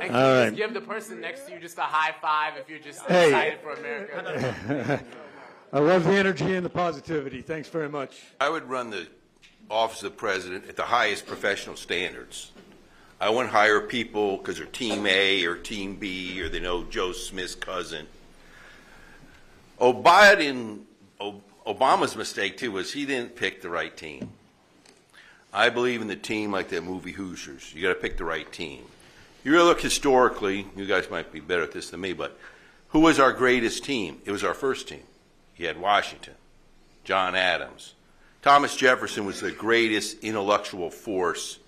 And can All you right. just give the person next to you just a high five if you're just Hey. excited for America? I love the energy and the positivity. Thanks very much. I would run the office of the president at the highest professional standards. I wouldn't hire people because they're Team A or Team B or they know Joe Smith's cousin. Oh, Biden, Obama's mistake too was he didn't pick the right team. I believe in the team like that movie Hoosiers. You got to pick the right team. You really look historically, you guys might be better at this than me, but who was our greatest team? It was our first team. You had Washington, John Adams. Thomas Jefferson was the greatest intellectual force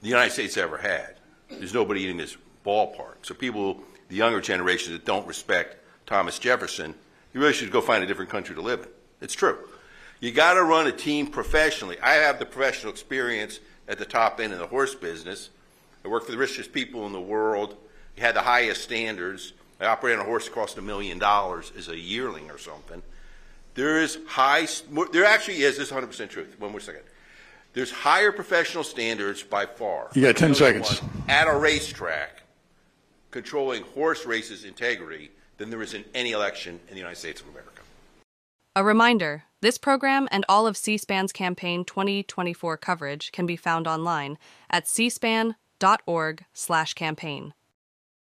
the United States ever had. There's nobody in this ballpark. So people, the younger generation that don't respect Thomas Jefferson, you really should go find a different country to live in. It's true. You got to run a team professionally. I have the professional experience at the top end of the horse business. I worked for the richest people in the world. You had the highest standards. I operated on a horse that cost a million dollars as a yearling or something. There is high, there actually is, this is 100% truth. One more second. There's higher professional standards by far. You got 10 seconds. At a racetrack, controlling horse races integrity than there is in any election in the United States of America. A reminder this program and all of C SPAN's campaign 2024 coverage can be found online at cspan.org/campaign.